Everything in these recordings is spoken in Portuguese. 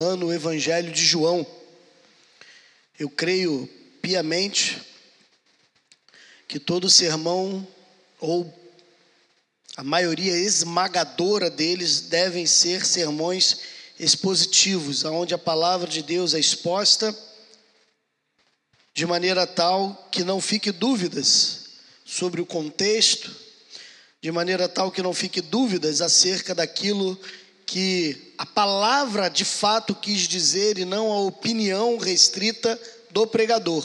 o Evangelho de João. Eu creio piamente que todo sermão, ou a maioria esmagadora deles, devem ser sermões expositivos, onde a palavra de Deus é exposta de maneira tal que não fique dúvidas sobre o contexto, de maneira tal que não fique dúvidas acerca daquilo que a palavra de fato quis dizer e não a opinião restrita do pregador.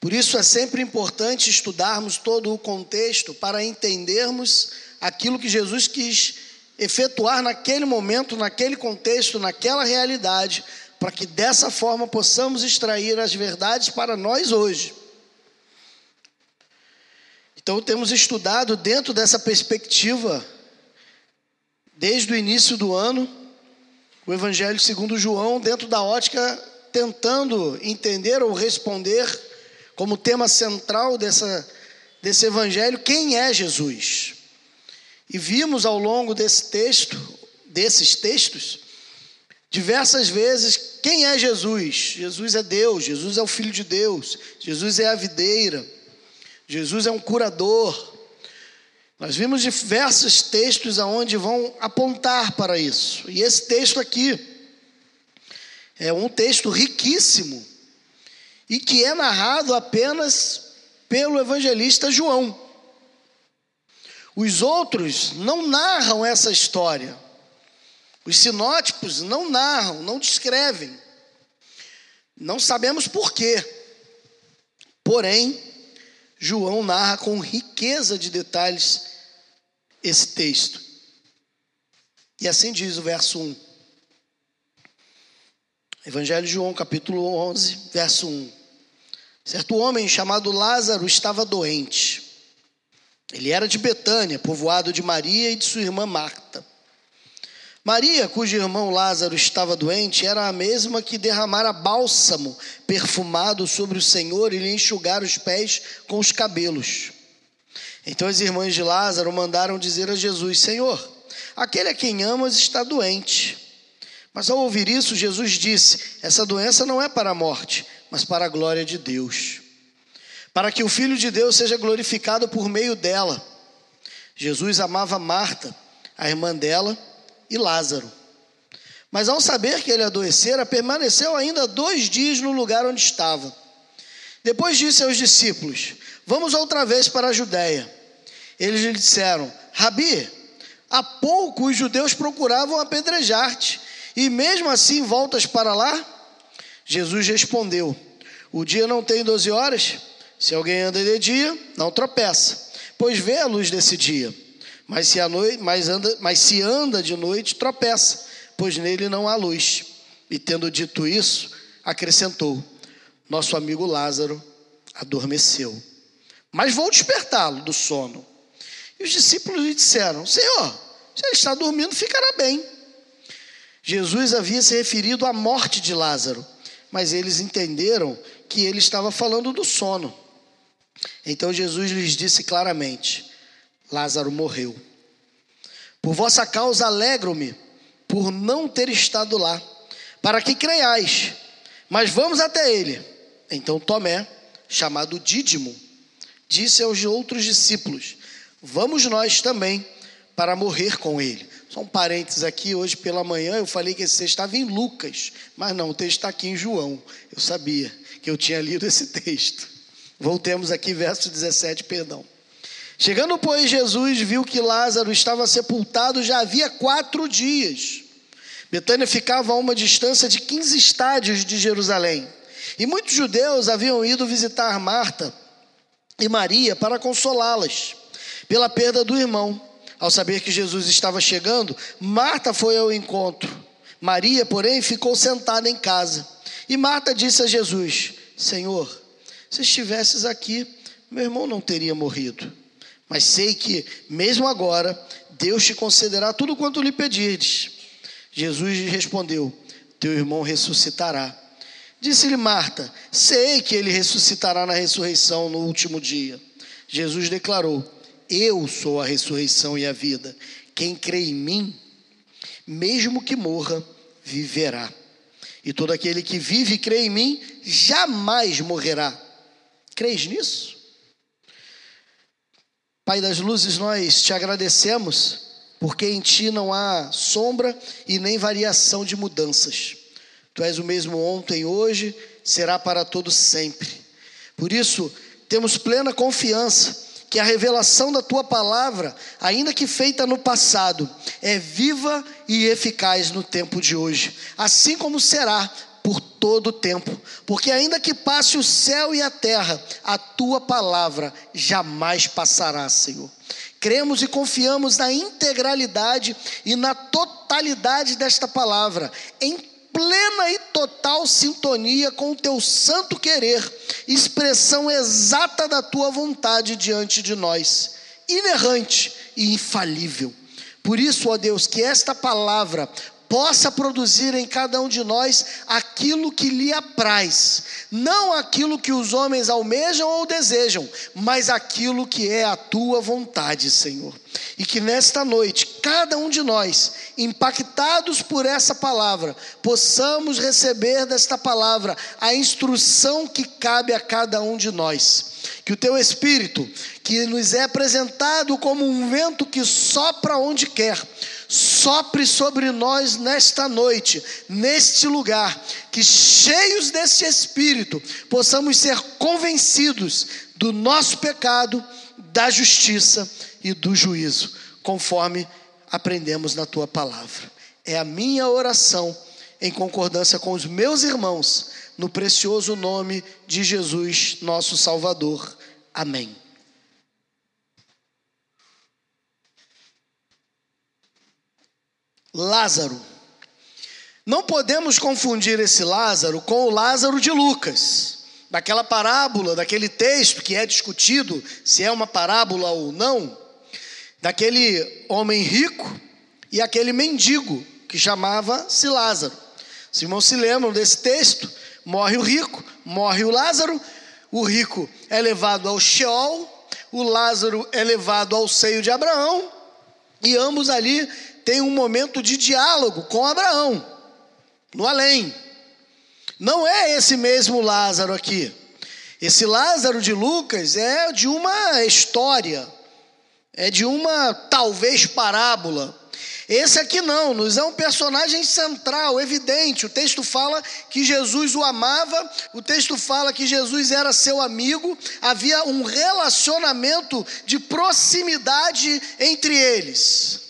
Por isso é sempre importante estudarmos todo o contexto para entendermos aquilo que Jesus quis efetuar naquele momento, naquele contexto, naquela realidade, para que dessa forma possamos extrair as verdades para nós hoje. Então temos estudado dentro dessa perspectiva desde o início do ano, o Evangelho segundo João, dentro da ótica, tentando entender ou responder, como tema central dessa, desse Evangelho, quem é Jesus. E vimos ao longo desse texto, desses textos, diversas vezes quem é Jesus. Jesus é Deus, Jesus é o Filho de Deus, Jesus é a videira, Jesus é um curador, nós vimos diversos textos aonde vão apontar para isso. E esse texto aqui é um texto riquíssimo e que é narrado apenas pelo evangelista João. Os outros não narram essa história. Os sinótipos não narram, não descrevem. Não sabemos por quê. Porém, João narra com riqueza de detalhes esse texto. E assim diz o verso 1. Evangelho de João, capítulo 11, verso 1. Certo homem chamado Lázaro estava doente. Ele era de Betânia, povoado de Maria e de sua irmã Marta. Maria, cujo irmão Lázaro estava doente, era a mesma que derramara bálsamo perfumado sobre o Senhor e lhe enxugara os pés com os cabelos. Então as irmãs de Lázaro mandaram dizer a Jesus: Senhor, aquele a quem amas está doente. Mas ao ouvir isso, Jesus disse: Essa doença não é para a morte, mas para a glória de Deus, para que o Filho de Deus seja glorificado por meio dela. Jesus amava Marta, a irmã dela, e Lázaro. Mas ao saber que ele adoecera, permaneceu ainda dois dias no lugar onde estava. Depois disse aos discípulos: Vamos outra vez para a Judéia. Eles lhe disseram: Rabi, há pouco os judeus procuravam apedrejar-te, e mesmo assim voltas para lá? Jesus respondeu: O dia não tem doze horas? Se alguém anda de dia, não tropeça, pois vê a luz desse dia. Mas se, noite, mas, anda, mas se anda de noite, tropeça, pois nele não há luz. E tendo dito isso, acrescentou: Nosso amigo Lázaro adormeceu. Mas vou despertá-lo do sono. E os discípulos lhe disseram: Senhor, se ele está dormindo, ficará bem. Jesus havia se referido à morte de Lázaro, mas eles entenderam que ele estava falando do sono. Então Jesus lhes disse claramente: Lázaro morreu. Por vossa causa alegro-me por não ter estado lá, para que creiais. Mas vamos até ele. Então Tomé, chamado Dídimo, disse aos outros discípulos: Vamos nós também para morrer com ele. Só um parênteses aqui, hoje pela manhã eu falei que esse texto estava em Lucas, mas não, o texto está aqui em João. Eu sabia que eu tinha lido esse texto. Voltemos aqui, verso 17, perdão. Chegando, pois, Jesus viu que Lázaro estava sepultado já havia quatro dias. Betânia ficava a uma distância de 15 estádios de Jerusalém. E muitos judeus haviam ido visitar Marta e Maria para consolá-las pela perda do irmão. Ao saber que Jesus estava chegando, Marta foi ao encontro. Maria, porém, ficou sentada em casa. E Marta disse a Jesus: Senhor, se estivesses aqui, meu irmão não teria morrido. Mas sei que, mesmo agora, Deus te concederá tudo quanto lhe pedirdes. Jesus lhe respondeu: Teu irmão ressuscitará. Disse-lhe Marta: Sei que ele ressuscitará na ressurreição no último dia. Jesus declarou: eu sou a ressurreição e a vida. Quem crê em mim, mesmo que morra, viverá. E todo aquele que vive e crê em mim jamais morrerá. Crês nisso? Pai das luzes, nós te agradecemos, porque em ti não há sombra e nem variação de mudanças. Tu és o mesmo ontem, hoje, será para todo sempre. Por isso, temos plena confiança que a revelação da tua palavra, ainda que feita no passado, é viva e eficaz no tempo de hoje, assim como será por todo o tempo, porque ainda que passe o céu e a terra, a tua palavra jamais passará, Senhor. Cremos e confiamos na integralidade e na totalidade desta palavra, em plena e total sintonia com o teu santo querer, expressão exata da tua vontade diante de nós, inerrante e infalível. Por isso, ó Deus, que esta palavra possa produzir em cada um de nós aquilo que lhe apraz, não aquilo que os homens almejam ou desejam, mas aquilo que é a tua vontade, Senhor. E que nesta noite, cada um de nós, impactados por essa palavra, possamos receber desta palavra a instrução que cabe a cada um de nós. Que o teu Espírito, que nos é apresentado como um vento que sopra onde quer, sopre sobre nós nesta noite, neste lugar, que cheios desse Espírito possamos ser convencidos do nosso pecado, da justiça e do juízo, conforme aprendemos na tua palavra. É a minha oração, em concordância com os meus irmãos, no precioso nome de Jesus, nosso Salvador. Amém. Lázaro. Não podemos confundir esse Lázaro com o Lázaro de Lucas, daquela parábola, daquele texto que é discutido se é uma parábola ou não, daquele homem rico e aquele mendigo que chamava-se Lázaro. Os irmãos se lembram desse texto? Morre o rico, morre o Lázaro, o rico é levado ao Sheol, o Lázaro é levado ao seio de Abraão, e ambos ali tem um momento de diálogo com Abraão, no além. Não é esse mesmo Lázaro aqui. Esse Lázaro de Lucas é de uma história, é de uma talvez parábola. Esse aqui não, nos é um personagem central, evidente. O texto fala que Jesus o amava, o texto fala que Jesus era seu amigo, havia um relacionamento de proximidade entre eles.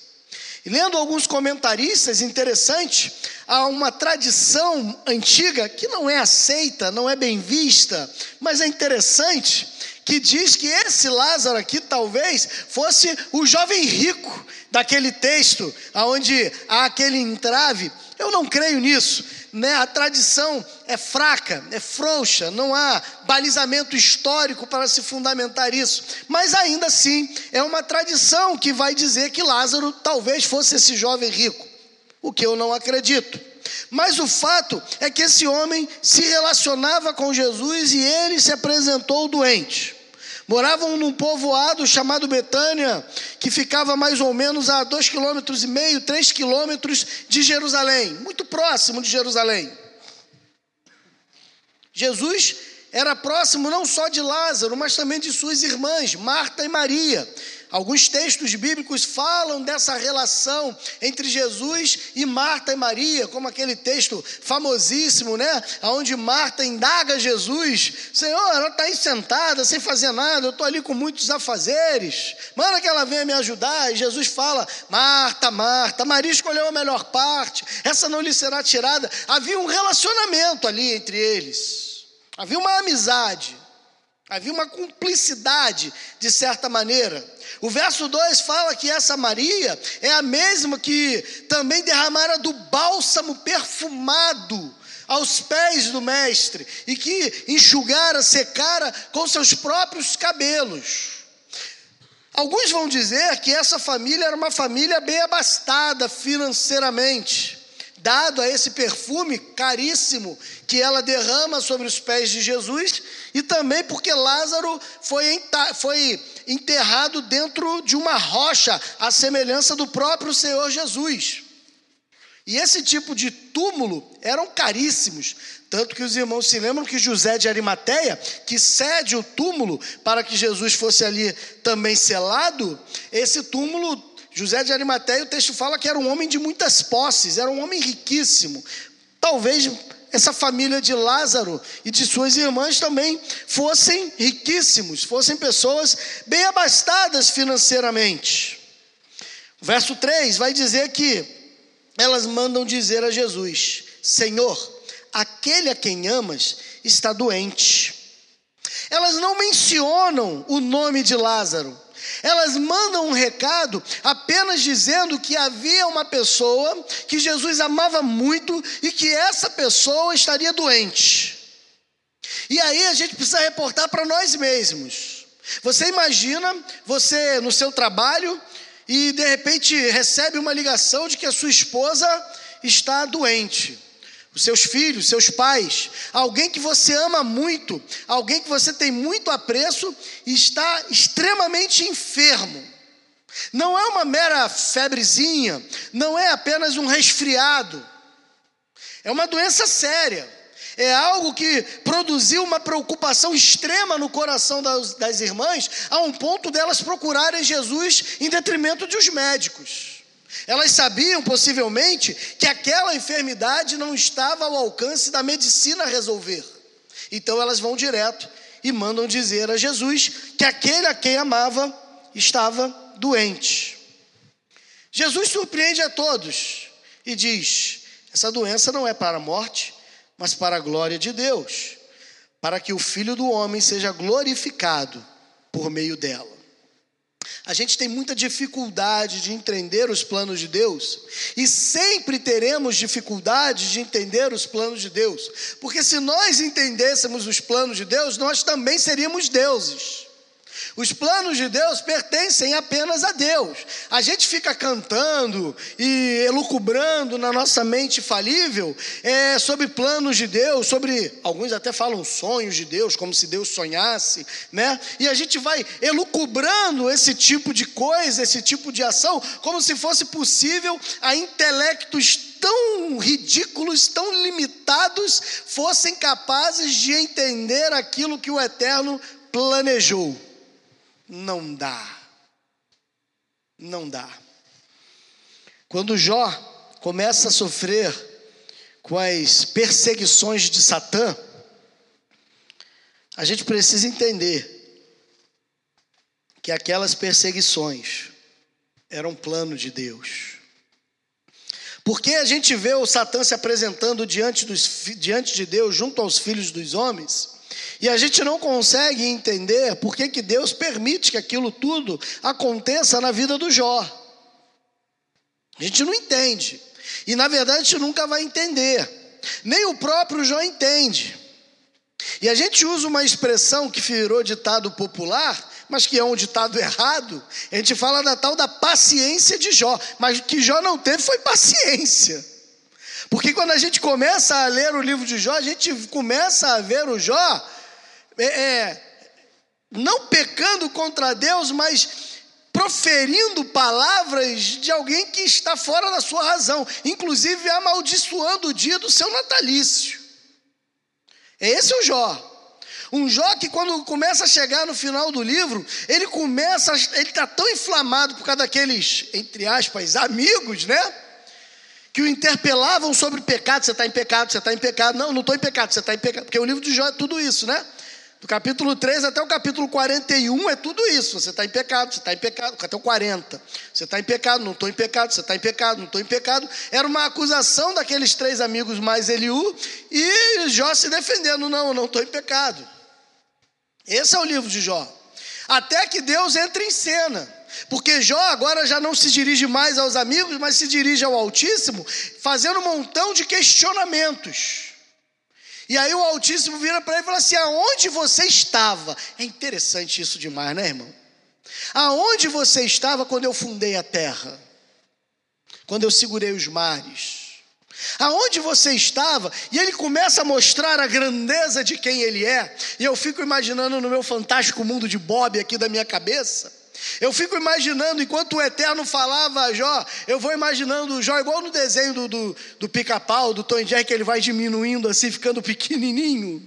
E lendo alguns comentaristas, interessante, há uma tradição antiga que não é aceita, não é bem vista, mas é interessante, que diz que esse Lázaro aqui talvez fosse o jovem rico daquele texto, aonde há aquele entrave. Eu não creio nisso né, a tradição é fraca, é frouxa, não há balizamento histórico para se fundamentar isso. Mas ainda assim, é uma tradição que vai dizer que Lázaro talvez fosse esse jovem rico, o que eu não acredito. Mas o fato é que esse homem se relacionava com Jesus e ele se apresentou doente. Moravam num povoado chamado Betânia, que ficava mais ou menos a dois quilômetros e meio, três quilômetros de Jerusalém, muito próximo de Jerusalém. Jesus era próximo não só de Lázaro, mas também de suas irmãs, Marta e Maria. Alguns textos bíblicos falam dessa relação entre Jesus e Marta e Maria, como aquele texto famosíssimo, né? Onde Marta indaga Jesus: Senhor, ela está aí sentada, sem fazer nada, eu estou ali com muitos afazeres, manda que ela venha me ajudar. E Jesus fala: Marta, Marta, Maria escolheu a melhor parte, essa não lhe será tirada. Havia um relacionamento ali entre eles, havia uma amizade. Havia uma cumplicidade, de certa maneira. O verso 2 fala que essa Maria é a mesma que também derramara do bálsamo perfumado aos pés do Mestre e que enxugara, secara com seus próprios cabelos. Alguns vão dizer que essa família era uma família bem abastada financeiramente dado a esse perfume caríssimo que ela derrama sobre os pés de Jesus, e também porque Lázaro foi, enterrado dentro de uma rocha, à semelhança do próprio Senhor Jesus. E esse tipo de túmulo eram caríssimos. Tanto que os irmãos se lembram que José de Arimateia, que cede o túmulo para que Jesus fosse ali também selado, esse túmulo, José de Arimateia, o texto fala que era um homem de muitas posses, era um homem riquíssimo. Talvez essa família de Lázaro e de suas irmãs também fossem riquíssimos, fossem pessoas bem abastadas financeiramente. O verso 3 vai dizer que elas mandam dizer a Jesus: Senhor, aquele a quem amas está doente. Elas não mencionam o nome de Lázaro. Elas mandam um recado apenas dizendo que havia uma pessoa que Jesus amava muito e que essa pessoa estaria doente. E aí a gente precisa reportar para nós mesmos. Você imagina você no seu trabalho e de repente recebe uma ligação de que a sua esposa está doente os seus filhos, seus pais, alguém que você ama muito, alguém que você tem muito apreço e está extremamente enfermo. Não é uma mera febrezinha, não é apenas um resfriado, é uma doença séria. É algo que produziu uma preocupação extrema no coração das, das irmãs, a um ponto delas procurarem Jesus em detrimento dos médicos. Elas sabiam, possivelmente, que aquela enfermidade não estava ao alcance da medicina resolver. Então elas vão direto e mandam dizer a Jesus que aquele a quem amava estava doente. Jesus surpreende a todos e diz: essa doença não é para a morte, mas para a glória de Deus, para que o Filho do Homem seja glorificado por meio dela. A gente tem muita dificuldade de entender os planos de Deus, e sempre teremos dificuldade de entender os planos de Deus, porque se nós entendêssemos os planos de Deus, nós também seríamos deuses. Os planos de Deus pertencem apenas a Deus. A gente fica cantando e elucubrando na nossa mente falível é, sobre planos de Deus, sobre alguns até falam sonhos de Deus, como se Deus sonhasse, né? E a gente vai elucubrando esse tipo de coisa, esse tipo de ação, como se fosse possível a intelectos tão ridículos, tão limitados, fossem capazes de entender aquilo que o Eterno planejou. Não dá. Não dá. Quando Jó começa a sofrer com as perseguições de Satã, a gente precisa entender que aquelas perseguições eram plano de Deus. Porque a gente vê o Satã se apresentando diante, dos, diante de Deus, junto aos filhos dos homens, e a gente não consegue entender por que, que Deus permite que aquilo tudo aconteça na vida do Jó. A gente não entende. E na verdade a gente nunca vai entender. Nem o próprio Jó entende. E a gente usa uma expressão que virou ditado popular, mas que é um ditado errado. A gente fala da tal da paciência de Jó, mas o que Jó não teve foi paciência. Porque quando a gente começa a ler o livro de Jó, a gente começa a ver o Jó é, é, não pecando contra Deus, mas proferindo palavras de alguém que está fora da sua razão, inclusive amaldiçoando o dia do seu natalício. Esse é o Jó. Um Jó que quando começa a chegar no final do livro, ele começa, ele está tão inflamado por causa daqueles, entre aspas, amigos, né? Que o interpelavam sobre pecado, você está em pecado, você está em pecado. Não, não estou em pecado, você está em pecado. Porque o livro de Jó é tudo isso, né? Do capítulo 3 até o capítulo 41 é tudo isso. Você está em pecado, você está em pecado, até o 40. Você está em pecado, não estou em pecado, você está em pecado, não estou em pecado. Era uma acusação daqueles três amigos mais Eliú e Jó se defendendo: não, não estou em pecado. Esse é o livro de Jó. Até que Deus entra em cena. Porque Jó agora já não se dirige mais aos amigos, mas se dirige ao Altíssimo, fazendo um montão de questionamentos. E aí o Altíssimo vira para ele e fala assim: aonde você estava? É interessante isso demais, né, irmão? Aonde você estava quando eu fundei a terra? Quando eu segurei os mares? Aonde você estava? E ele começa a mostrar a grandeza de quem ele é. E eu fico imaginando no meu fantástico mundo de Bob aqui da minha cabeça Eu fico imaginando, enquanto o Eterno falava a Jó, eu vou imaginando o Jó igual no desenho do, do, do pica-pau, do Tom que ele vai diminuindo assim, ficando pequenininho.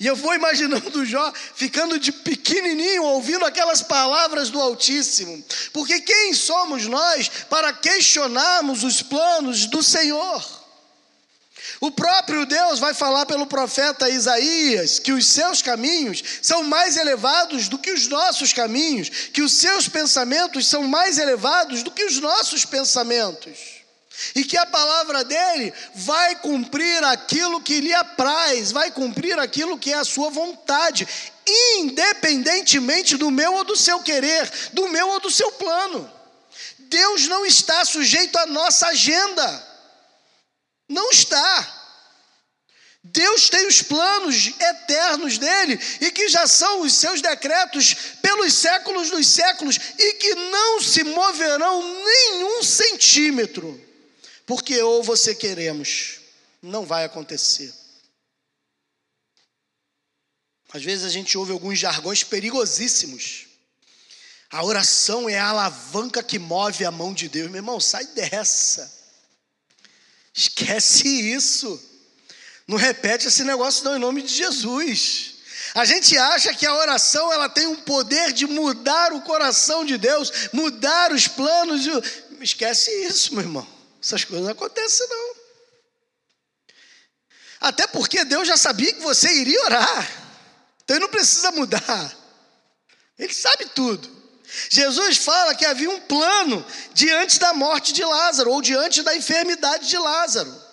E eu vou imaginando Jó ficando de pequenininho, ouvindo aquelas palavras do Altíssimo. Porque quem somos nós para questionarmos os planos do Senhor? O próprio Deus vai falar pelo profeta Isaías que os seus caminhos são mais elevados do que os nossos caminhos, que os seus pensamentos são mais elevados do que os nossos pensamentos. E que a palavra dele vai cumprir aquilo que lhe apraz, vai cumprir aquilo que é a sua vontade, independentemente do meu ou do seu querer, do meu ou do seu plano. Deus não está sujeito à nossa agenda. Não está. Deus tem os planos eternos dele e que já são os seus decretos pelos séculos dos séculos e que não se moverão nenhum centímetro, porque ou você queremos, não vai acontecer. Às vezes a gente ouve alguns jargões perigosíssimos. A oração é a alavanca que move a mão de Deus. Meu irmão, sai dessa. Esquece isso. Não repete esse negócio não em nome de Jesus. A gente acha que a oração ela tem um poder de mudar o coração de Deus, mudar os planos. De... Esquece isso, meu irmão. Essas coisas não acontecem não. Até porque Deus já sabia que você iria orar. Então ele não precisa mudar. Ele sabe tudo. Jesus fala que havia um plano diante da morte de Lázaro, ou diante da enfermidade de Lázaro.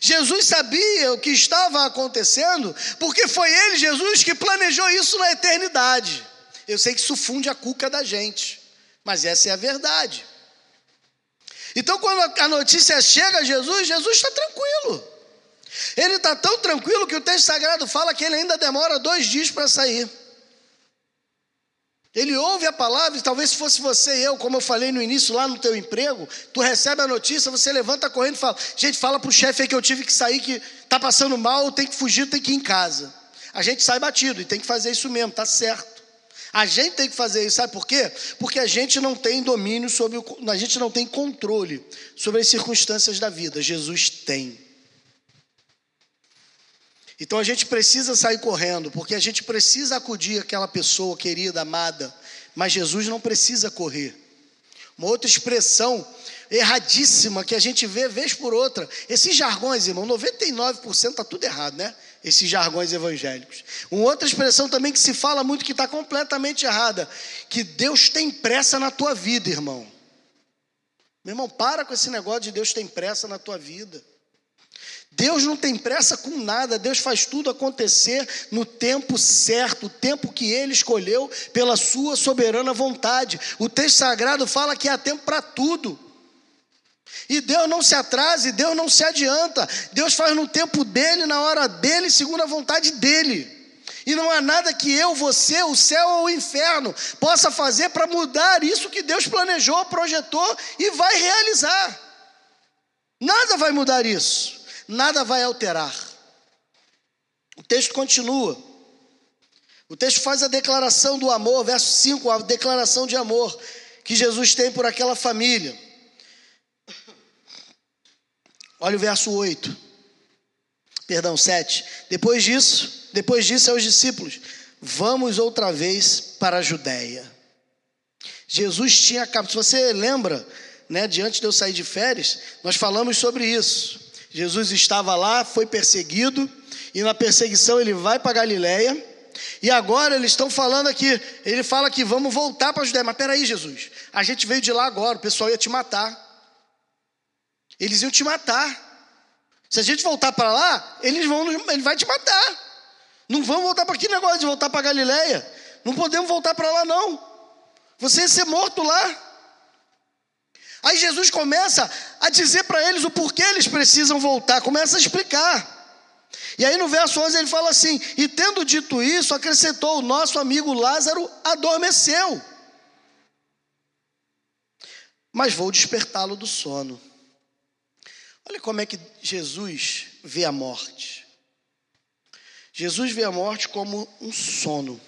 Jesus sabia o que estava acontecendo, porque foi ele, Jesus, que planejou isso na eternidade. Eu sei que isso funde a cuca da gente, mas essa é a verdade. Então, quando a notícia chega a Jesus, Jesus está tranquilo. Ele está tão tranquilo que o texto sagrado fala que ele ainda demora dois dias para sair. Ele ouve a palavra, e talvez se fosse você e eu, como eu falei no início, lá no teu emprego, tu recebe a notícia, você levanta correndo e fala: gente, fala para o chefe aí que eu tive que sair, que está passando mal, tem que fugir, tem que ir em casa. A gente sai batido e tem que fazer isso mesmo, tá certo. A gente tem que fazer isso, sabe por quê? Porque a gente não tem domínio sobre, o, a gente não tem controle sobre as circunstâncias da vida. Jesus tem. Então a gente precisa sair correndo, porque a gente precisa acudir aquela pessoa querida, amada, mas Jesus não precisa correr. Uma outra expressão erradíssima que a gente vê vez por outra. Esses jargões, irmão, 99% está tudo errado, né? Esses jargões evangélicos. Uma outra expressão também que se fala muito que está completamente errada, que Deus tem pressa na tua vida, irmão. Meu irmão, para com esse negócio de Deus tem pressa na tua vida. Deus não tem pressa com nada, Deus faz tudo acontecer no tempo certo, o tempo que Ele escolheu pela Sua soberana vontade. O texto sagrado fala que há tempo para tudo. E Deus não se atrasa, e Deus não se adianta. Deus faz no tempo dele, na hora dele, segundo a vontade dele. E não há nada que eu, você, o céu ou o inferno possa fazer para mudar isso que Deus planejou, projetou e vai realizar. Nada vai mudar isso nada vai alterar. O texto continua. O texto faz a declaração do amor, verso 5, a declaração de amor que Jesus tem por aquela família. Olha o verso 8. Perdão, 7. Depois disso, depois disso aos discípulos, vamos outra vez para a Judéia. Jesus tinha se você lembra, né, diante de eu sair de férias, nós falamos sobre isso. Jesus estava lá, foi perseguido, e na perseguição ele vai para Galiléia. E agora eles estão falando aqui, ele fala que vamos voltar para a Judéia. Mas peraí, Jesus, a gente veio de lá agora, o pessoal ia te matar. Eles iam te matar. Se a gente voltar para lá, eles vão, ele vai te matar. Não vamos voltar para que negócio de voltar para Galiléia. Não podemos voltar para lá não. Você ia ser morto lá. Aí Jesus começa a dizer para eles o porquê eles precisam voltar, começa a explicar. E aí no verso 11 ele fala assim: E tendo dito isso, acrescentou: O nosso amigo Lázaro adormeceu, mas vou despertá-lo do sono. Olha como é que Jesus vê a morte. Jesus vê a morte como um sono.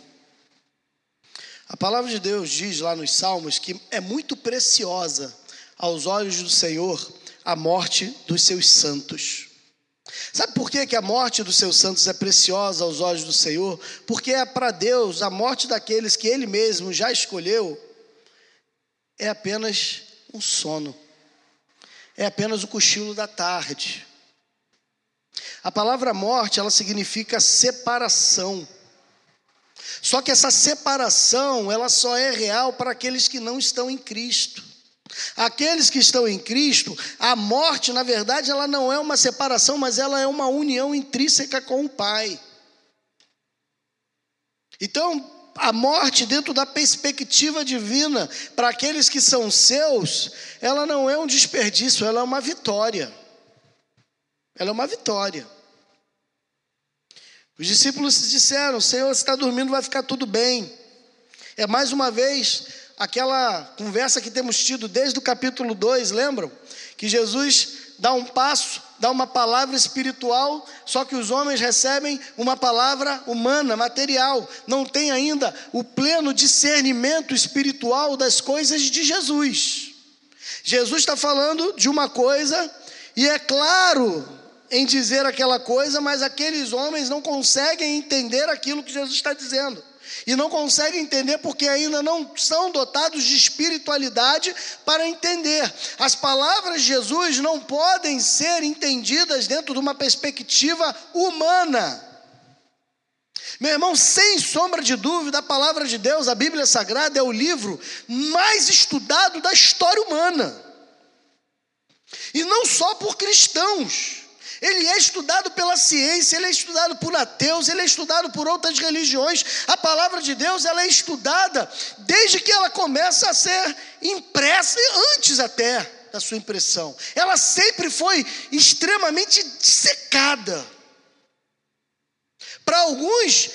A palavra de Deus diz lá nos Salmos que é muito preciosa aos olhos do Senhor a morte dos seus santos. Sabe por que, que a morte dos seus santos é preciosa aos olhos do Senhor? Porque é para Deus a morte daqueles que Ele mesmo já escolheu é apenas um sono, é apenas o cochilo da tarde. A palavra morte, ela significa separação. Só que essa separação, ela só é real para aqueles que não estão em Cristo. Aqueles que estão em Cristo, a morte, na verdade, ela não é uma separação, mas ela é uma união intrínseca com o Pai. Então, a morte, dentro da perspectiva divina, para aqueles que são seus, ela não é um desperdício, ela é uma vitória. Ela é uma vitória. Os discípulos disseram: Senhor, você está dormindo, vai ficar tudo bem. É mais uma vez aquela conversa que temos tido desde o capítulo 2, lembram? Que Jesus dá um passo, dá uma palavra espiritual, só que os homens recebem uma palavra humana, material, não tem ainda o pleno discernimento espiritual das coisas de Jesus. Jesus está falando de uma coisa, e é claro em dizer aquela coisa, mas aqueles homens não conseguem entender aquilo que Jesus está dizendo e não conseguem entender porque ainda não são dotados de espiritualidade para entender. As palavras de Jesus não podem ser entendidas dentro de uma perspectiva humana. Meu irmão, sem sombra de dúvida, a palavra de Deus, a Bíblia Sagrada, é o livro mais estudado da história humana. E não só por cristãos. Ele é estudado pela ciência, ele é estudado por ateus, ele é estudado por outras religiões. A palavra de Deus ela é estudada desde que ela começa a ser impressa, antes até da sua impressão. Ela sempre foi extremamente dissecada. Para alguns,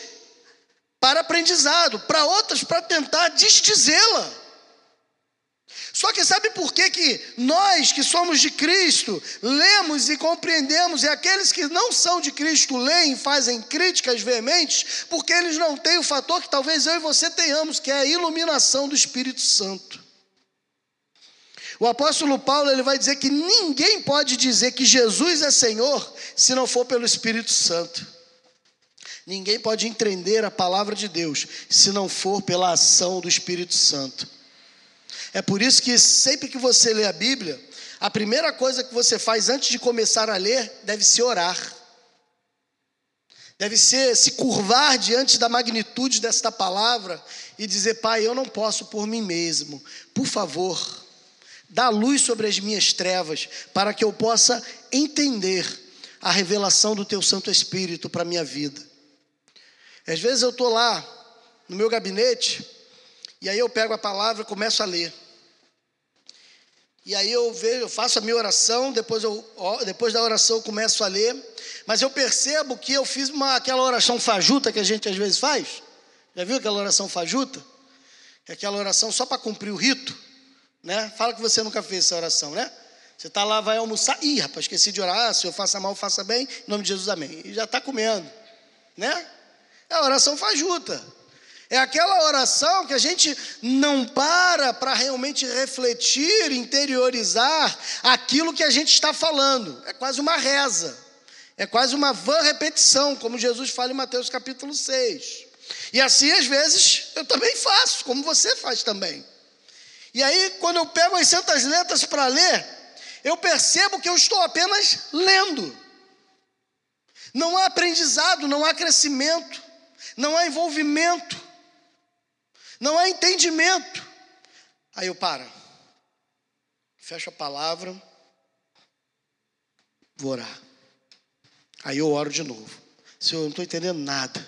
para aprendizado, para outros, para tentar desdizê-la. Só que sabe por que, que nós que somos de Cristo lemos e compreendemos, e aqueles que não são de Cristo leem e fazem críticas veementes, porque eles não têm o fator que talvez eu e você tenhamos, que é a iluminação do Espírito Santo. O apóstolo Paulo ele vai dizer que ninguém pode dizer que Jesus é Senhor se não for pelo Espírito Santo. Ninguém pode entender a palavra de Deus se não for pela ação do Espírito Santo. É por isso que sempre que você lê a Bíblia, a primeira coisa que você faz antes de começar a ler deve ser orar. Deve ser se curvar diante da magnitude desta palavra e dizer: Pai, eu não posso por mim mesmo. Por favor, dá luz sobre as minhas trevas, para que eu possa entender a revelação do Teu Santo Espírito para a minha vida. Às vezes eu estou lá no meu gabinete, e aí eu pego a palavra e começo a ler. E aí eu vejo, eu faço a minha oração, depois, eu, depois da oração eu começo a ler, mas eu percebo que eu fiz uma, aquela oração fajuta que a gente às vezes faz. Já viu aquela oração fajuta? É aquela oração só para cumprir o rito, né? Fala que você nunca fez essa oração, né? Você está lá, vai almoçar, ih, rapaz, esqueci de orar, ah, se eu faça mal, faça bem, em nome de Jesus, amém. E já está comendo, né? É a oração fajuta. É aquela oração que a gente não para para realmente refletir, interiorizar aquilo que a gente está falando. É quase uma reza. É quase uma vã repetição, como Jesus fala em Mateus capítulo 6. E assim, às vezes, eu também faço, como você faz também. E aí, quando eu pego as santas letras para ler, eu percebo que eu estou apenas lendo. Não há aprendizado, não há crescimento, não há envolvimento não há entendimento. Aí eu paro, fecho a palavra, vou orar. Aí eu oro de novo. Senhor, eu não estou entendendo nada.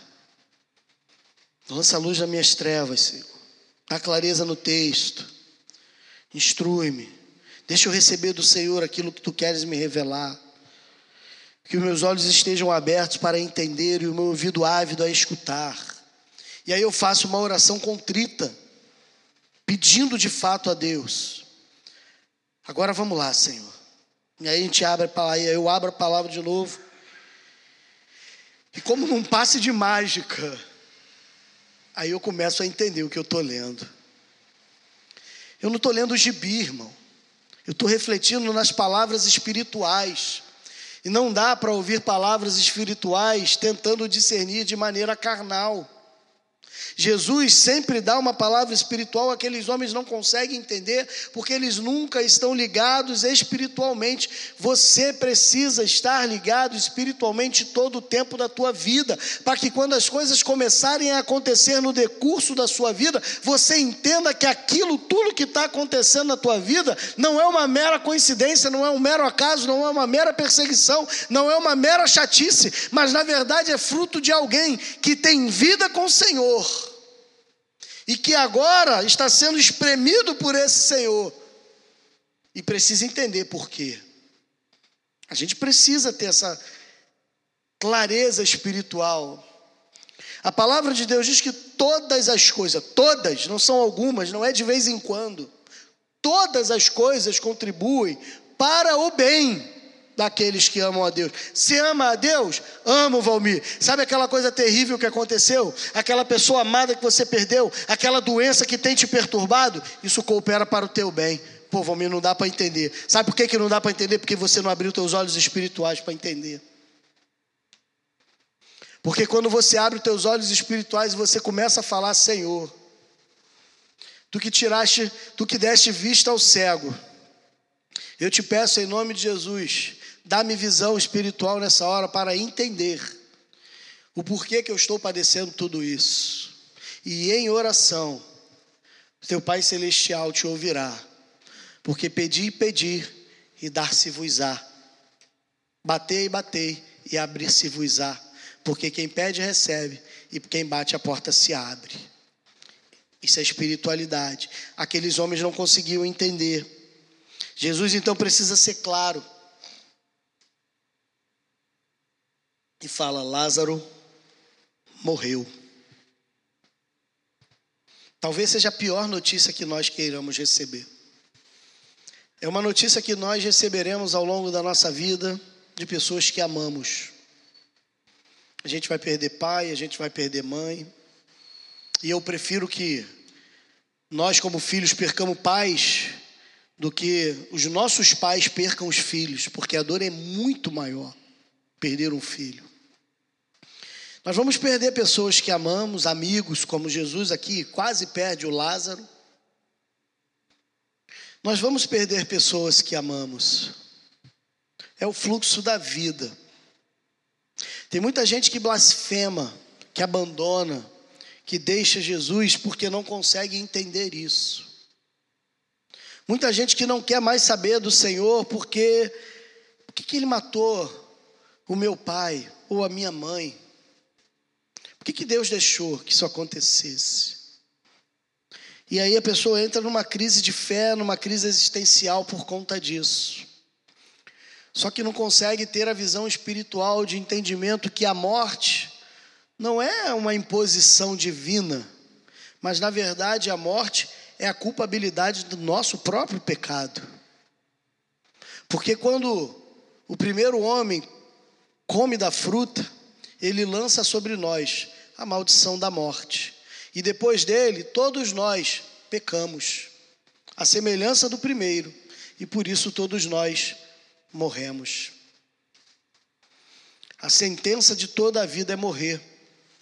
Lança a luz nas minhas trevas, Senhor. Dá clareza no texto. Instrui-me. Deixa eu receber do Senhor aquilo que tu queres me revelar. Que os meus olhos estejam abertos para entender e o meu ouvido ávido a escutar. E aí eu faço uma oração contrita, pedindo de fato a Deus. Agora vamos lá, Senhor. E aí a gente abre a palavra, eu abro a palavra de novo. E como num passe de mágica, Aí eu começo a entender o que eu estou lendo. Eu não estou lendo o gibi, irmão. Eu estou refletindo nas palavras espirituais. E não dá para ouvir palavras espirituais tentando discernir de maneira carnal. Jesus sempre dá uma palavra espiritual, aqueles homens não conseguem entender, porque eles nunca estão ligados espiritualmente. Você precisa estar ligado espiritualmente todo o tempo da tua vida, para que quando as coisas começarem a acontecer no decurso da sua vida, você entenda que aquilo, tudo que está acontecendo na tua vida, não é uma mera coincidência, não é um mero acaso, não é uma mera perseguição, não é uma mera chatice, mas na verdade é fruto de alguém que tem vida com o Senhor e que agora está sendo espremido por esse Senhor. E precisa entender por quê. A gente precisa ter essa clareza espiritual. A palavra de Deus diz que todas as coisas, todas, não são algumas, não é de vez em quando, todas as coisas contribuem para o bem daqueles que amam a Deus. Se ama a Deus, amo Valmir. Sabe aquela coisa terrível que aconteceu? Aquela pessoa amada que você perdeu, aquela doença que tem te perturbado, isso coopera para o teu bem. Pô, Valmir, não dá para entender. Sabe por que, que não dá para entender? Porque você não abriu teus olhos espirituais para entender. Porque quando você abre os teus olhos espirituais você começa a falar, Senhor, tu que tiraste, tu que deste vista ao cego, eu te peço em nome de Jesus, Dá-me visão espiritual nessa hora para entender o porquê que eu estou padecendo tudo isso. E em oração, teu Pai Celestial te ouvirá, porque pedi e pedi, e dar-se-vos-á. Batei e batei, e abrir-se-vos-á. Porque quem pede, recebe, e quem bate, a porta se abre. Isso é espiritualidade. Aqueles homens não conseguiam entender. Jesus então precisa ser claro. E fala: Lázaro morreu. Talvez seja a pior notícia que nós queiramos receber. É uma notícia que nós receberemos ao longo da nossa vida de pessoas que amamos. A gente vai perder pai, a gente vai perder mãe. E eu prefiro que nós, como filhos, percamos pais do que os nossos pais percam os filhos, porque a dor é muito maior perder um filho. Nós vamos perder pessoas que amamos, amigos, como Jesus aqui quase perde o Lázaro. Nós vamos perder pessoas que amamos. É o fluxo da vida. Tem muita gente que blasfema, que abandona, que deixa Jesus porque não consegue entender isso. Muita gente que não quer mais saber do Senhor porque por que, ele matou o meu pai ou a minha mãe? Que, que Deus deixou que isso acontecesse? E aí a pessoa entra numa crise de fé, numa crise existencial por conta disso. Só que não consegue ter a visão espiritual de entendimento que a morte não é uma imposição divina, mas na verdade a morte é a culpabilidade do nosso próprio pecado. Porque quando o primeiro homem come da fruta, ele lança sobre nós a maldição da morte. E depois dele, todos nós pecamos, a semelhança do primeiro, e por isso todos nós morremos. A sentença de toda a vida é morrer,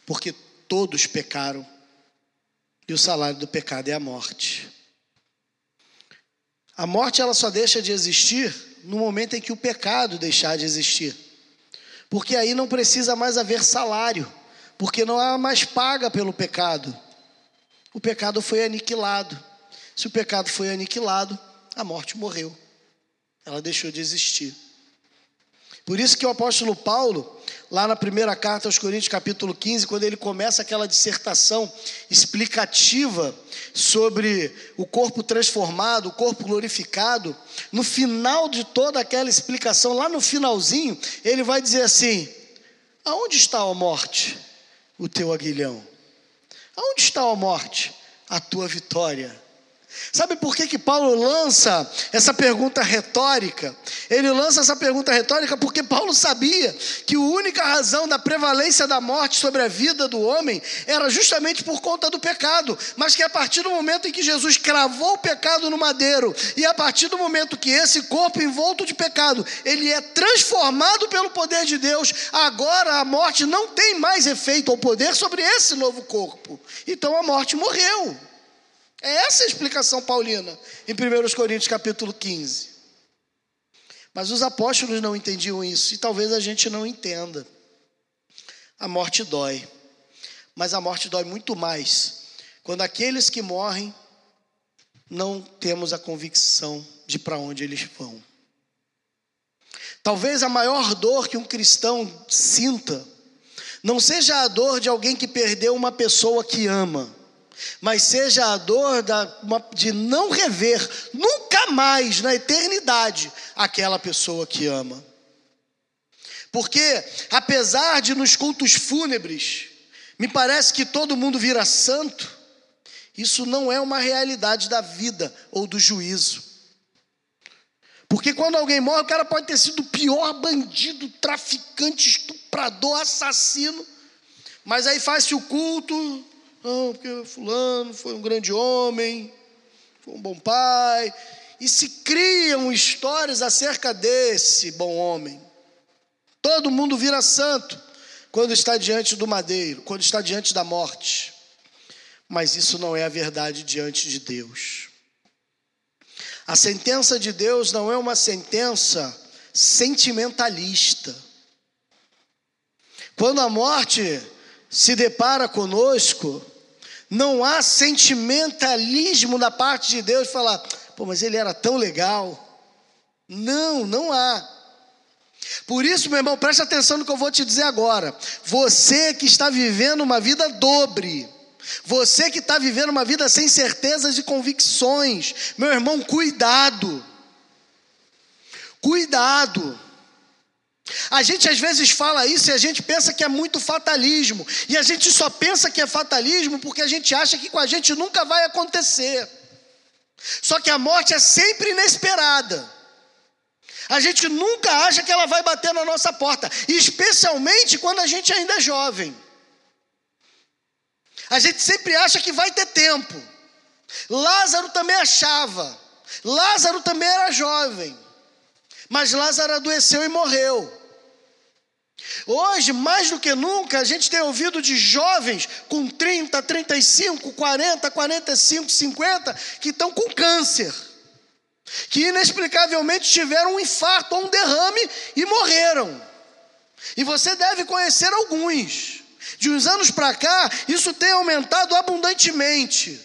porque todos pecaram, e o salário do pecado é a morte. A morte ela só deixa de existir no momento em que o pecado deixar de existir. Porque aí não precisa mais haver salário porque não há mais paga pelo pecado. O pecado foi aniquilado. Se o pecado foi aniquilado, a morte morreu. Ela deixou de existir. Por isso que o apóstolo Paulo, lá na primeira carta aos Coríntios, capítulo 15, quando ele começa aquela dissertação explicativa sobre o corpo transformado, o corpo glorificado, no final de toda aquela explicação, lá no finalzinho, ele vai dizer assim: Aonde está a morte? O teu aguilhão? Aonde está a morte? A tua vitória. Sabe por que, que Paulo lança essa pergunta retórica? Ele lança essa pergunta retórica porque Paulo sabia que a única razão da prevalência da morte sobre a vida do homem era justamente por conta do pecado, mas que a partir do momento em que Jesus cravou o pecado no madeiro e a partir do momento que esse corpo envolto de pecado, ele é transformado pelo poder de Deus, agora a morte não tem mais efeito ou poder sobre esse novo corpo. Então a morte morreu. É essa a explicação paulina em 1 Coríntios capítulo 15. Mas os apóstolos não entendiam isso e talvez a gente não entenda. A morte dói, mas a morte dói muito mais quando aqueles que morrem não temos a convicção de para onde eles vão. Talvez a maior dor que um cristão sinta não seja a dor de alguém que perdeu uma pessoa que ama, mas seja a dor de não rever nunca mais na eternidade aquela pessoa que ama. Porque, apesar de nos cultos fúnebres, me parece que todo mundo vira santo, isso não é uma realidade da vida ou do juízo. Porque quando alguém morre, o cara pode ter sido o pior bandido, traficante, estuprador, assassino, mas aí faz-se o culto, não, porque fulano foi um grande homem, foi um bom pai. E se criam histórias acerca desse bom homem. Todo mundo vira santo quando está diante do madeiro, quando está diante da morte. Mas isso não é a verdade diante de Deus. A sentença de Deus não é uma sentença sentimentalista. Quando a morte se depara conosco, não há sentimentalismo da parte de Deus de falar, pô, mas ele era tão legal. Não, não há. Por isso, meu irmão, preste atenção no que eu vou te dizer agora. Você que está vivendo uma vida dobre, você que está vivendo uma vida sem certezas e convicções, meu irmão, cuidado. Cuidado. A gente às vezes fala isso e a gente pensa que é muito fatalismo. E a gente só pensa que é fatalismo porque a gente acha que com a gente nunca vai acontecer. Só que a morte é sempre inesperada. A gente nunca acha que ela vai bater na nossa porta, especialmente quando a gente ainda é jovem. A gente sempre acha que vai ter tempo. Lázaro também achava. Lázaro também era jovem. Mas Lázaro adoeceu e morreu. Hoje, mais do que nunca, a gente tem ouvido de jovens com 30, 35, 40, 45, 50 que estão com câncer, que inexplicavelmente tiveram um infarto ou um derrame e morreram. E você deve conhecer alguns. De uns anos para cá, isso tem aumentado abundantemente.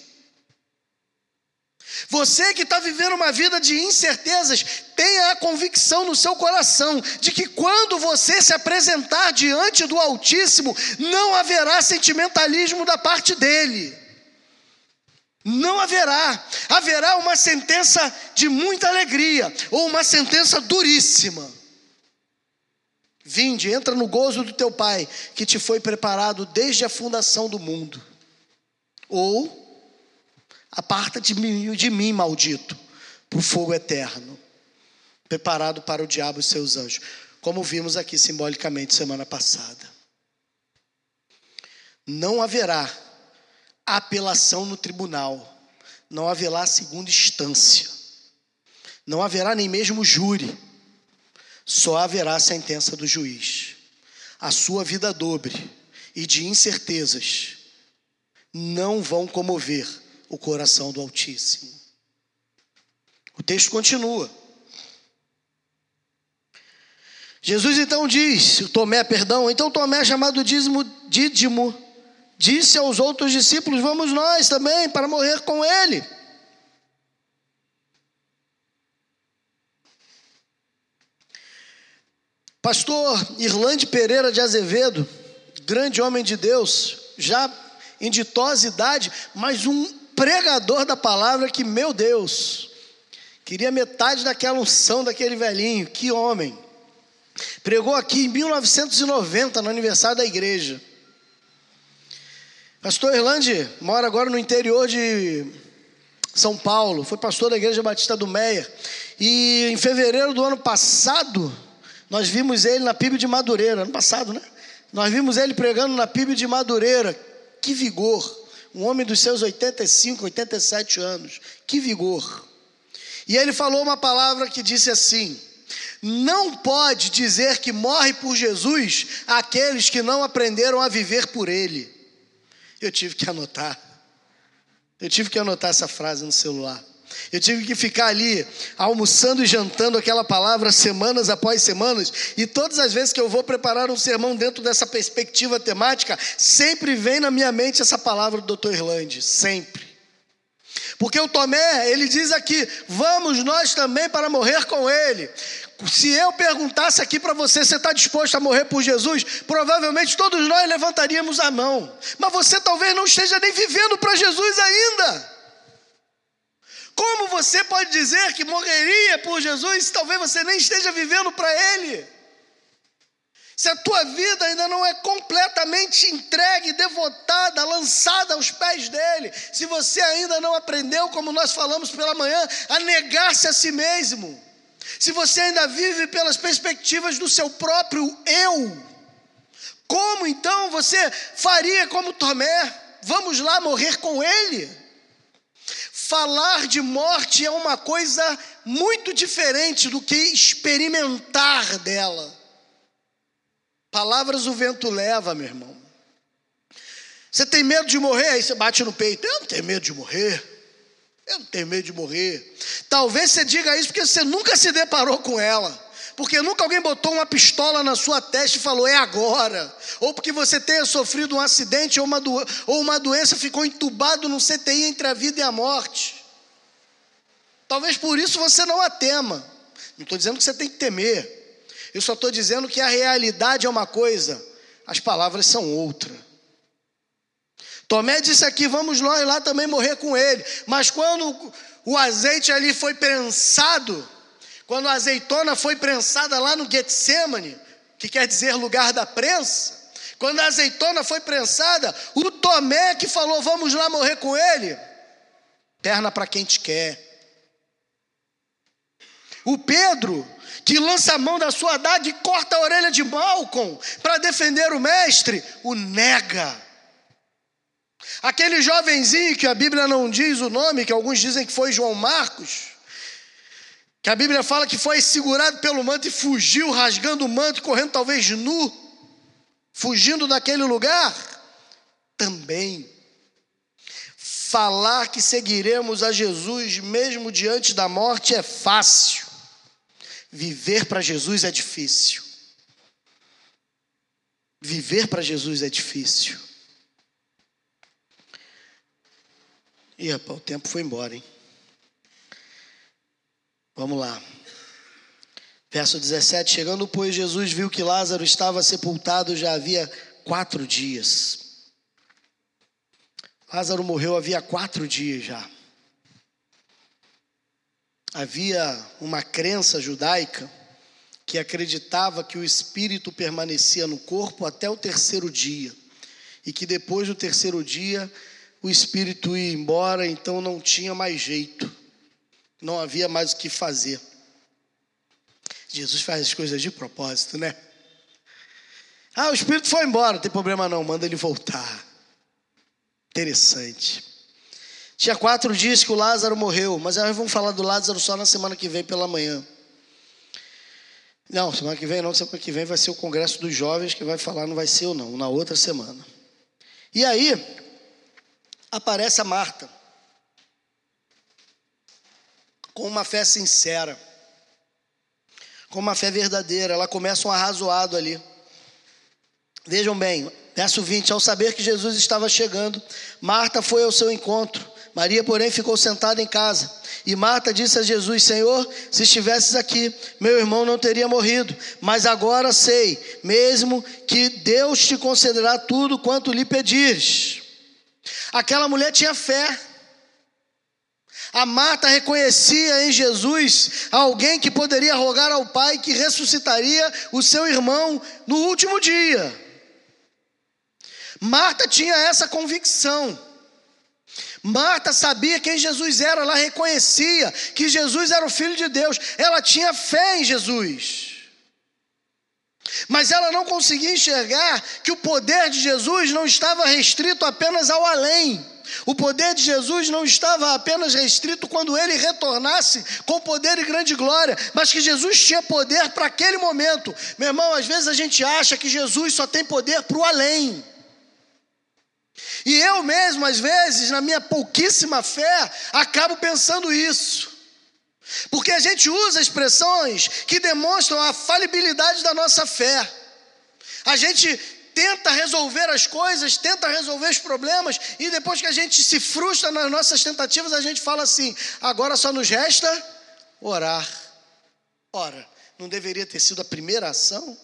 Você que está vivendo uma vida de incertezas, tenha a convicção no seu coração de que quando você se apresentar diante do Altíssimo, não haverá sentimentalismo da parte dele. Não haverá. Haverá uma sentença de muita alegria ou uma sentença duríssima. Vinde, entra no gozo do teu Pai, que te foi preparado desde a fundação do mundo. Ou Aparta de mim, de mim maldito, para o fogo eterno, preparado para o diabo e seus anjos, como vimos aqui simbolicamente semana passada. Não haverá apelação no tribunal, não haverá segunda instância, não haverá nem mesmo júri, só haverá a sentença do juiz. A sua vida dobre e de incertezas não vão comover o coração do Altíssimo. O texto continua. Jesus então diz, Tomé, perdão, então Tomé, chamado dízimo, Dídimo, disse aos outros discípulos: Vamos nós também para morrer com ele. Pastor Irlande Pereira de Azevedo, grande homem de Deus, já em ditosa idade, mas um pregador da palavra que, meu Deus, queria metade daquela unção daquele velhinho, que homem. Pregou aqui em 1990, no aniversário da igreja. Pastor Irlande mora agora no interior de São Paulo, foi pastor da Igreja Batista do Meia. E em fevereiro do ano passado, nós vimos ele na PIB de Madureira, ano passado, né? Nós vimos ele pregando na PIB de Madureira. Que vigor! Um homem dos seus 85, 87 anos. Que vigor! E ele falou uma palavra que disse assim: Não pode dizer que morre por Jesus aqueles que não aprenderam a viver por ele. Eu tive que anotar. Eu tive que anotar essa frase no celular. Eu tive que ficar ali almoçando e jantando aquela palavra semanas após semanas, e todas as vezes que eu vou preparar um sermão dentro dessa perspectiva temática, sempre vem na minha mente essa palavra do Dr. Irlande, sempre. Porque o Tomé, ele diz aqui: vamos nós também para morrer com ele. Se eu perguntasse aqui para você, você está disposto a morrer por Jesus? Provavelmente todos nós levantaríamos a mão. Mas você talvez não esteja nem vivendo para Jesus ainda. Como você pode dizer que morreria por Jesus se talvez você nem esteja vivendo para Ele? Se a tua vida ainda não é completamente entregue, devotada, lançada aos pés dele, se você ainda não aprendeu, como nós falamos pela manhã, a negar-se a si mesmo, se você ainda vive pelas perspectivas do seu próprio eu, como então você faria como Tomé? Vamos lá morrer com ele? Falar de morte é uma coisa muito diferente do que experimentar dela. Palavras o vento leva, meu irmão. Você tem medo de morrer? Aí você bate no peito. Eu não tenho medo de morrer. Eu não tenho medo de morrer. Talvez você diga isso porque você nunca se deparou com ela porque nunca alguém botou uma pistola na sua testa e falou, é agora. Ou porque você tenha sofrido um acidente ou uma, do, ou uma doença, ficou entubado no CTI entre a vida e a morte. Talvez por isso você não a tema. Não estou dizendo que você tem que temer. Eu só estou dizendo que a realidade é uma coisa, as palavras são outra. Tomé disse aqui: vamos nós lá também morrer com ele. Mas quando o azeite ali foi prensado, quando a azeitona foi prensada lá no Getsemane, que quer dizer lugar da prensa, quando a azeitona foi prensada, o Tomé que falou: Vamos lá morrer com ele, perna para quem te quer. O Pedro, que lança a mão da sua daga e corta a orelha de Malcom para defender o mestre, o nega. Aquele jovenzinho que a Bíblia não diz o nome, que alguns dizem que foi João Marcos, que a Bíblia fala que foi segurado pelo manto e fugiu, rasgando o manto, correndo talvez nu, fugindo daquele lugar. Também. Falar que seguiremos a Jesus mesmo diante da morte é fácil. Viver para Jesus é difícil. Viver para Jesus é difícil. E rapaz, o tempo foi embora, hein? Vamos lá. Verso 17: Chegando, pois, Jesus viu que Lázaro estava sepultado já havia quatro dias. Lázaro morreu havia quatro dias já. Havia uma crença judaica que acreditava que o espírito permanecia no corpo até o terceiro dia, e que depois do terceiro dia o espírito ia embora, então não tinha mais jeito não havia mais o que fazer. Jesus faz as coisas de propósito, né? Ah, o espírito foi embora, não tem problema não, manda ele voltar. Interessante. Tinha quatro dias que o Lázaro morreu, mas nós vamos falar do Lázaro só na semana que vem pela manhã. Não, semana que vem não, semana que vem vai ser o congresso dos jovens que vai falar, não vai ser ou não, na outra semana. E aí, aparece a Marta. Com uma fé sincera, com uma fé verdadeira. Ela começa um arrazoado ali. Vejam bem, verso 20: Ao saber que Jesus estava chegando, Marta foi ao seu encontro. Maria, porém, ficou sentada em casa. E Marta disse a Jesus: Senhor, se estivesses aqui, meu irmão não teria morrido. Mas agora sei, mesmo que Deus te concederá tudo quanto lhe pedires. Aquela mulher tinha fé. A Marta reconhecia em Jesus alguém que poderia rogar ao Pai que ressuscitaria o seu irmão no último dia. Marta tinha essa convicção. Marta sabia quem Jesus era, ela reconhecia que Jesus era o Filho de Deus, ela tinha fé em Jesus. Mas ela não conseguia enxergar que o poder de Jesus não estava restrito apenas ao além. O poder de Jesus não estava apenas restrito quando ele retornasse com poder e grande glória, mas que Jesus tinha poder para aquele momento. Meu irmão, às vezes a gente acha que Jesus só tem poder para o além. E eu mesmo, às vezes, na minha pouquíssima fé, acabo pensando isso. Porque a gente usa expressões que demonstram a falibilidade da nossa fé. A gente tenta resolver as coisas, tenta resolver os problemas, e depois que a gente se frustra nas nossas tentativas, a gente fala assim: agora só nos resta orar. Ora, não deveria ter sido a primeira ação?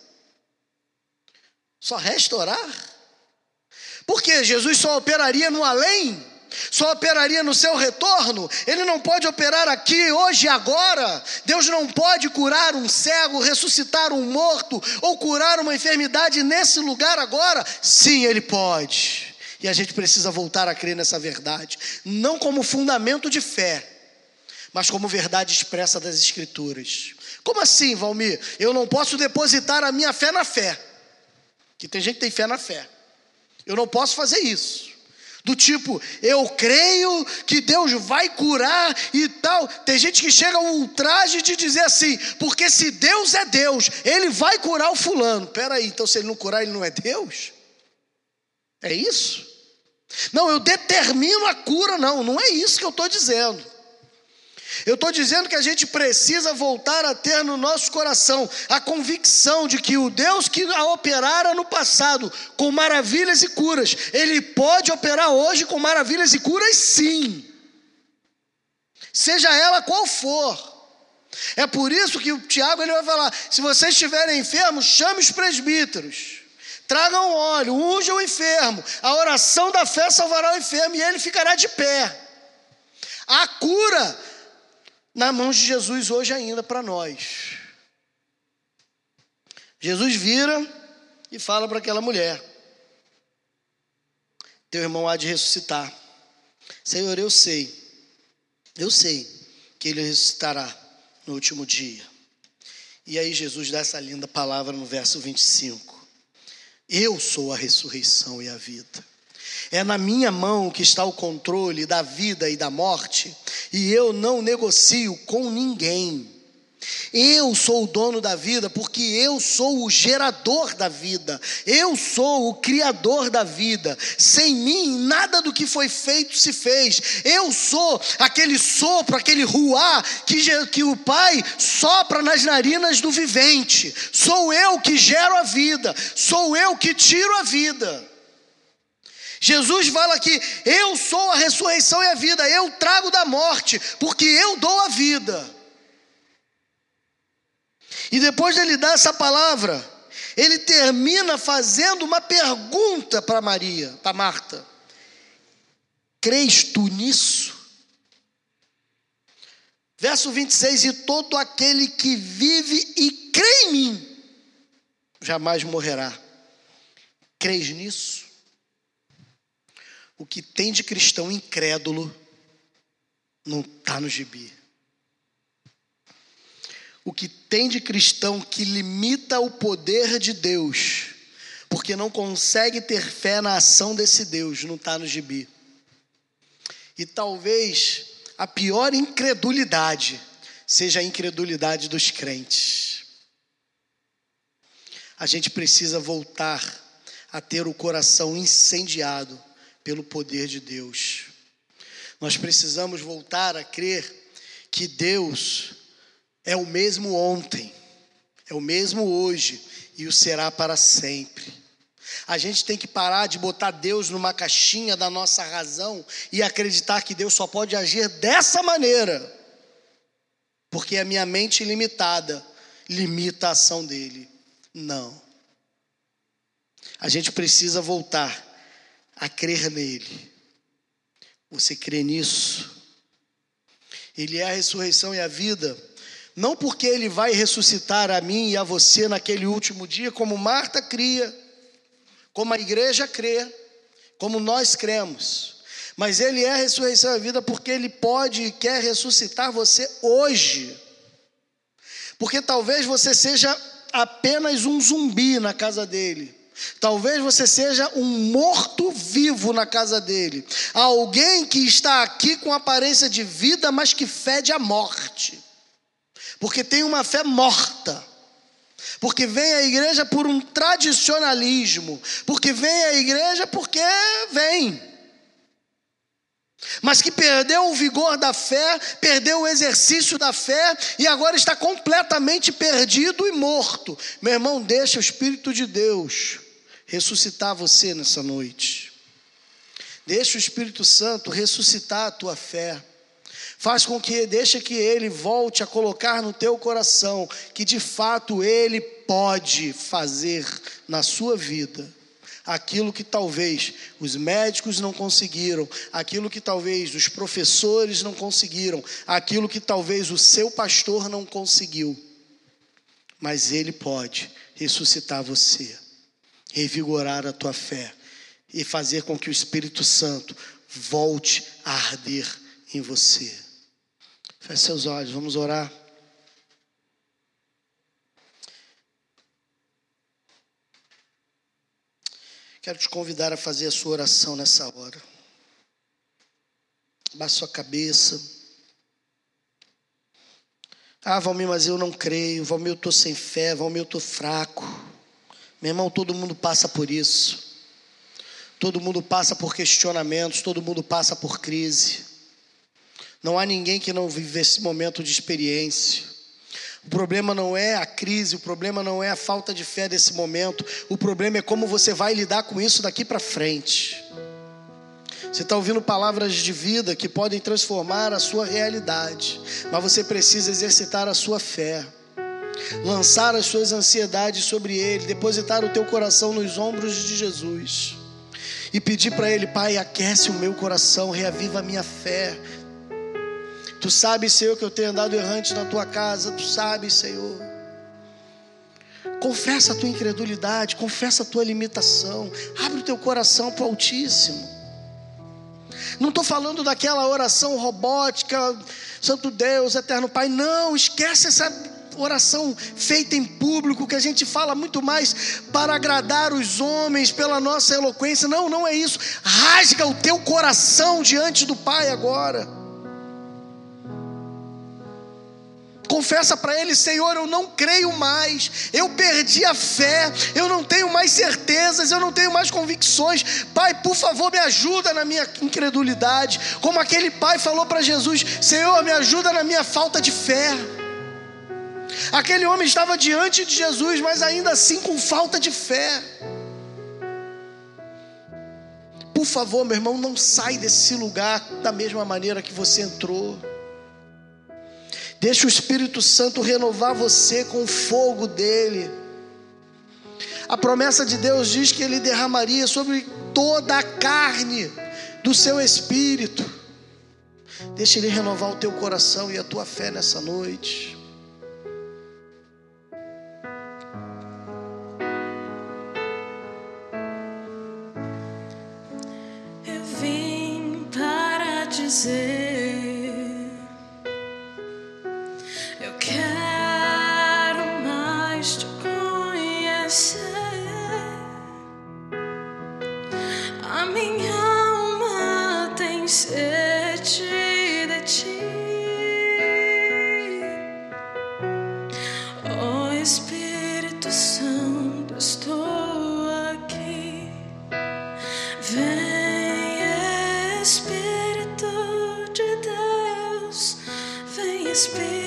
Só resta orar? Porque Jesus só operaria no além, só operaria no seu retorno, ele não pode operar aqui, hoje e agora. Deus não pode curar um cego, ressuscitar um morto ou curar uma enfermidade nesse lugar agora. Sim, ele pode. E a gente precisa voltar a crer nessa verdade, não como fundamento de fé, mas como verdade expressa das Escrituras. Como assim, Valmir? Eu não posso depositar a minha fé na fé. Que tem gente que tem fé na fé. Eu não posso fazer isso. Do tipo, eu creio que Deus vai curar e tal. Tem gente que chega ao ultraje de dizer assim, porque se Deus é Deus, Ele vai curar o fulano. Peraí, então se Ele não curar, Ele não é Deus? É isso? Não, eu determino a cura, não, não é isso que eu estou dizendo. Eu estou dizendo que a gente precisa voltar a ter no nosso coração a convicção de que o Deus que a operara no passado com maravilhas e curas, Ele pode operar hoje com maravilhas e curas, sim, seja ela qual for. É por isso que o Tiago ele vai falar: se vocês estiverem enfermos, chame os presbíteros. Tragam óleo, unjam o enfermo. A oração da fé salvará o enfermo e ele ficará de pé. A cura na mão de Jesus hoje ainda para nós. Jesus vira e fala para aquela mulher: Teu irmão há de ressuscitar. Senhor, eu sei, eu sei que ele ressuscitará no último dia. E aí Jesus dá essa linda palavra no verso 25: Eu sou a ressurreição e a vida. É na minha mão que está o controle da vida e da morte, e eu não negocio com ninguém. Eu sou o dono da vida, porque eu sou o gerador da vida, eu sou o criador da vida. Sem mim, nada do que foi feito se fez. Eu sou aquele sopro, aquele ruá que, que o Pai sopra nas narinas do vivente. Sou eu que gero a vida, sou eu que tiro a vida. Jesus fala que eu sou a ressurreição e a vida, eu trago da morte, porque eu dou a vida. E depois dele dar essa palavra, ele termina fazendo uma pergunta para Maria, para Marta: Crês tu nisso? Verso 26: E todo aquele que vive e crê em mim, jamais morrerá. Crês nisso? O que tem de cristão incrédulo não está no gibi. O que tem de cristão que limita o poder de Deus, porque não consegue ter fé na ação desse Deus, não está no gibi. E talvez a pior incredulidade seja a incredulidade dos crentes. A gente precisa voltar a ter o coração incendiado pelo poder de Deus. Nós precisamos voltar a crer que Deus é o mesmo ontem, é o mesmo hoje e o será para sempre. A gente tem que parar de botar Deus numa caixinha da nossa razão e acreditar que Deus só pode agir dessa maneira, porque a minha mente limitada limita a ação dele. Não. A gente precisa voltar a crer nele. Você crê nisso? Ele é a ressurreição e a vida, não porque ele vai ressuscitar a mim e a você naquele último dia, como Marta cria, como a igreja crê, como nós cremos, Mas Ele é a ressurreição e a vida porque Ele pode e quer ressuscitar você hoje. Porque talvez você seja apenas um zumbi na casa dele. Talvez você seja um morto-vivo na casa dele. Alguém que está aqui com aparência de vida, mas que fede a morte. Porque tem uma fé morta. Porque vem à igreja por um tradicionalismo. Porque vem à igreja porque vem. Mas que perdeu o vigor da fé, perdeu o exercício da fé e agora está completamente perdido e morto. Meu irmão, deixa o Espírito de Deus ressuscitar você nessa noite. Deixa o Espírito Santo ressuscitar a tua fé. Faz com que, deixa que ele volte a colocar no teu coração que de fato ele pode fazer na sua vida aquilo que talvez os médicos não conseguiram, aquilo que talvez os professores não conseguiram, aquilo que talvez o seu pastor não conseguiu. Mas ele pode ressuscitar você revigorar a tua fé e fazer com que o Espírito Santo volte a arder em você. Feche seus olhos, vamos orar. Quero te convidar a fazer a sua oração nessa hora. Baixe sua cabeça. Ah, Valmir, mas eu não creio. Valmir, eu estou sem fé. Valmir, eu estou fraco. Meu irmão, todo mundo passa por isso. Todo mundo passa por questionamentos, todo mundo passa por crise. Não há ninguém que não vive esse momento de experiência. O problema não é a crise, o problema não é a falta de fé desse momento, o problema é como você vai lidar com isso daqui para frente. Você está ouvindo palavras de vida que podem transformar a sua realidade, mas você precisa exercitar a sua fé lançar as suas ansiedades sobre Ele, depositar o teu coração nos ombros de Jesus e pedir para Ele, Pai, aquece o meu coração, reaviva a minha fé. Tu sabes, Senhor, que eu tenho andado errante na tua casa, tu sabes, Senhor. Confessa a tua incredulidade, confessa a tua limitação, abre o teu coração para o Altíssimo. Não estou falando daquela oração robótica, Santo Deus, Eterno Pai, não, esquece essa oração feita em público, que a gente fala muito mais para agradar os homens pela nossa eloquência. Não, não é isso. Rasga o teu coração diante do Pai agora. Confessa para ele, Senhor, eu não creio mais, eu perdi a fé, eu não tenho mais certezas, eu não tenho mais convicções. Pai, por favor, me ajuda na minha incredulidade. Como aquele pai falou para Jesus: Senhor, me ajuda na minha falta de fé. Aquele homem estava diante de Jesus, mas ainda assim com falta de fé. Por favor, meu irmão, não sai desse lugar da mesma maneira que você entrou. Deixa o Espírito Santo renovar você com o fogo dele. A promessa de Deus diz que ele derramaria sobre toda a carne do seu espírito. Deixa ele renovar o teu coração e a tua fé nessa noite. Dizer. Spirit.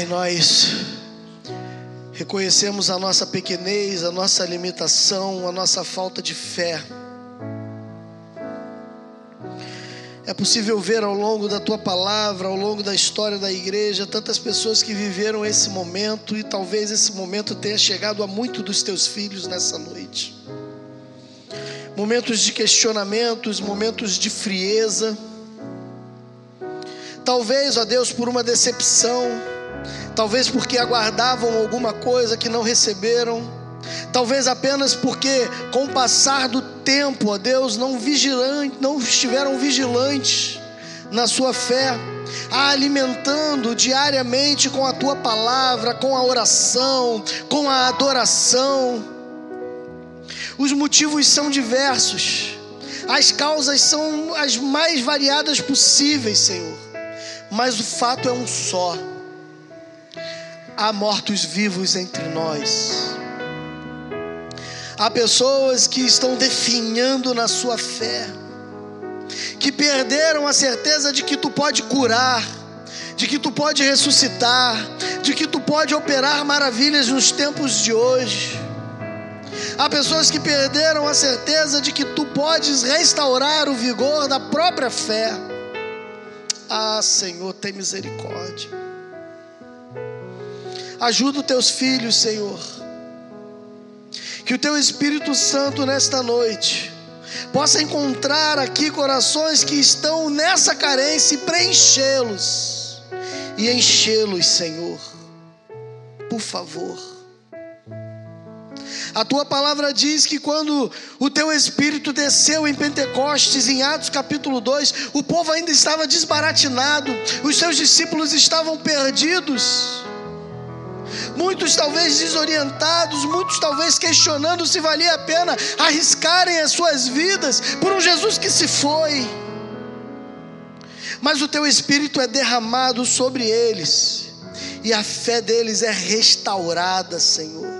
Pai, nós reconhecemos a nossa pequenez, a nossa limitação, a nossa falta de fé. É possível ver ao longo da tua palavra, ao longo da história da igreja, tantas pessoas que viveram esse momento e talvez esse momento tenha chegado a muito dos teus filhos nessa noite. Momentos de questionamentos, momentos de frieza. Talvez, ó Deus, por uma decepção, talvez porque aguardavam alguma coisa que não receberam. Talvez apenas porque, com o passar do tempo, ó Deus, não, vigilante, não estiveram vigilantes na sua fé, alimentando diariamente com a tua palavra, com a oração, com a adoração. Os motivos são diversos, as causas são as mais variadas possíveis, Senhor, mas o fato é um só: há mortos vivos entre nós. Há pessoas que estão definhando na sua fé, que perderam a certeza de que tu pode curar, de que tu pode ressuscitar, de que tu pode operar maravilhas nos tempos de hoje. Há pessoas que perderam a certeza de que tu podes restaurar o vigor da própria fé. Ah, Senhor, tem misericórdia. Ajuda os teus filhos, Senhor que o teu Espírito Santo nesta noite possa encontrar aqui corações que estão nessa carência e preenchê-los e enchê-los, Senhor. Por favor. A tua palavra diz que quando o teu espírito desceu em Pentecostes, em Atos capítulo 2, o povo ainda estava desbaratinado, os seus discípulos estavam perdidos muitos talvez desorientados, muitos talvez questionando se valia a pena arriscarem as suas vidas por um Jesus que se foi. Mas o teu espírito é derramado sobre eles, e a fé deles é restaurada, Senhor.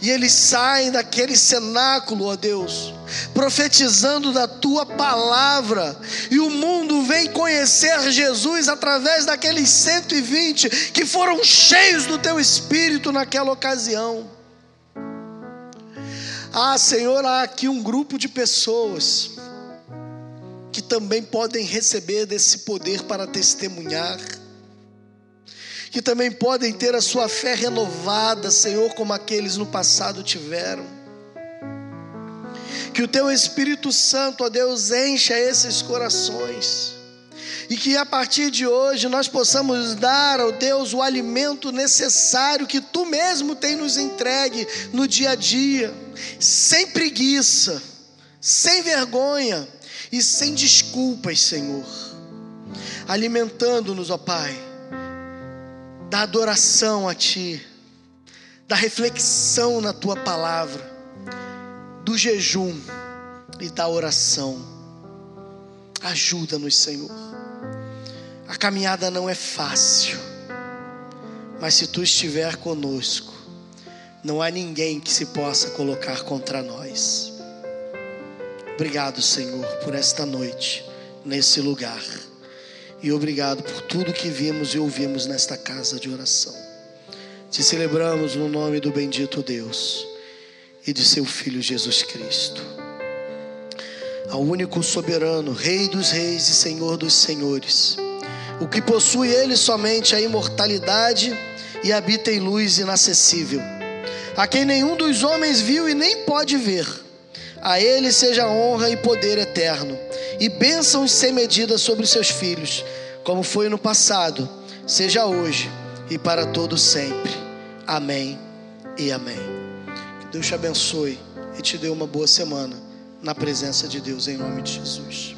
E eles saem daquele cenáculo, ó Deus, profetizando da tua palavra, e o mundo vem conhecer Jesus através daqueles 120 que foram cheios do teu espírito naquela ocasião. Ah, Senhor, há aqui um grupo de pessoas que também podem receber desse poder para testemunhar que também podem ter a sua fé renovada, Senhor, como aqueles no passado tiveram. Que o teu Espírito Santo, ó Deus, encha esses corações. E que a partir de hoje nós possamos dar ao Deus o alimento necessário que tu mesmo tem nos entregue no dia a dia, sem preguiça, sem vergonha e sem desculpas, Senhor. Alimentando-nos, ó Pai da adoração a Ti, da reflexão na Tua palavra, do jejum e da oração. Ajuda-nos, Senhor. A caminhada não é fácil, mas se Tu estiver conosco, não há ninguém que se possa colocar contra nós. Obrigado, Senhor, por esta noite, nesse lugar. E obrigado por tudo que vimos e ouvimos nesta casa de oração. Te celebramos no nome do bendito Deus e de seu Filho Jesus Cristo. Ao único soberano, Rei dos Reis e Senhor dos Senhores, o que possui ele somente a imortalidade e habita em luz inacessível, a quem nenhum dos homens viu e nem pode ver. A ele seja honra e poder eterno e bênçãos sem medida sobre seus filhos, como foi no passado, seja hoje e para todo sempre. Amém e amém. Que Deus te abençoe e te dê uma boa semana na presença de Deus em nome de Jesus.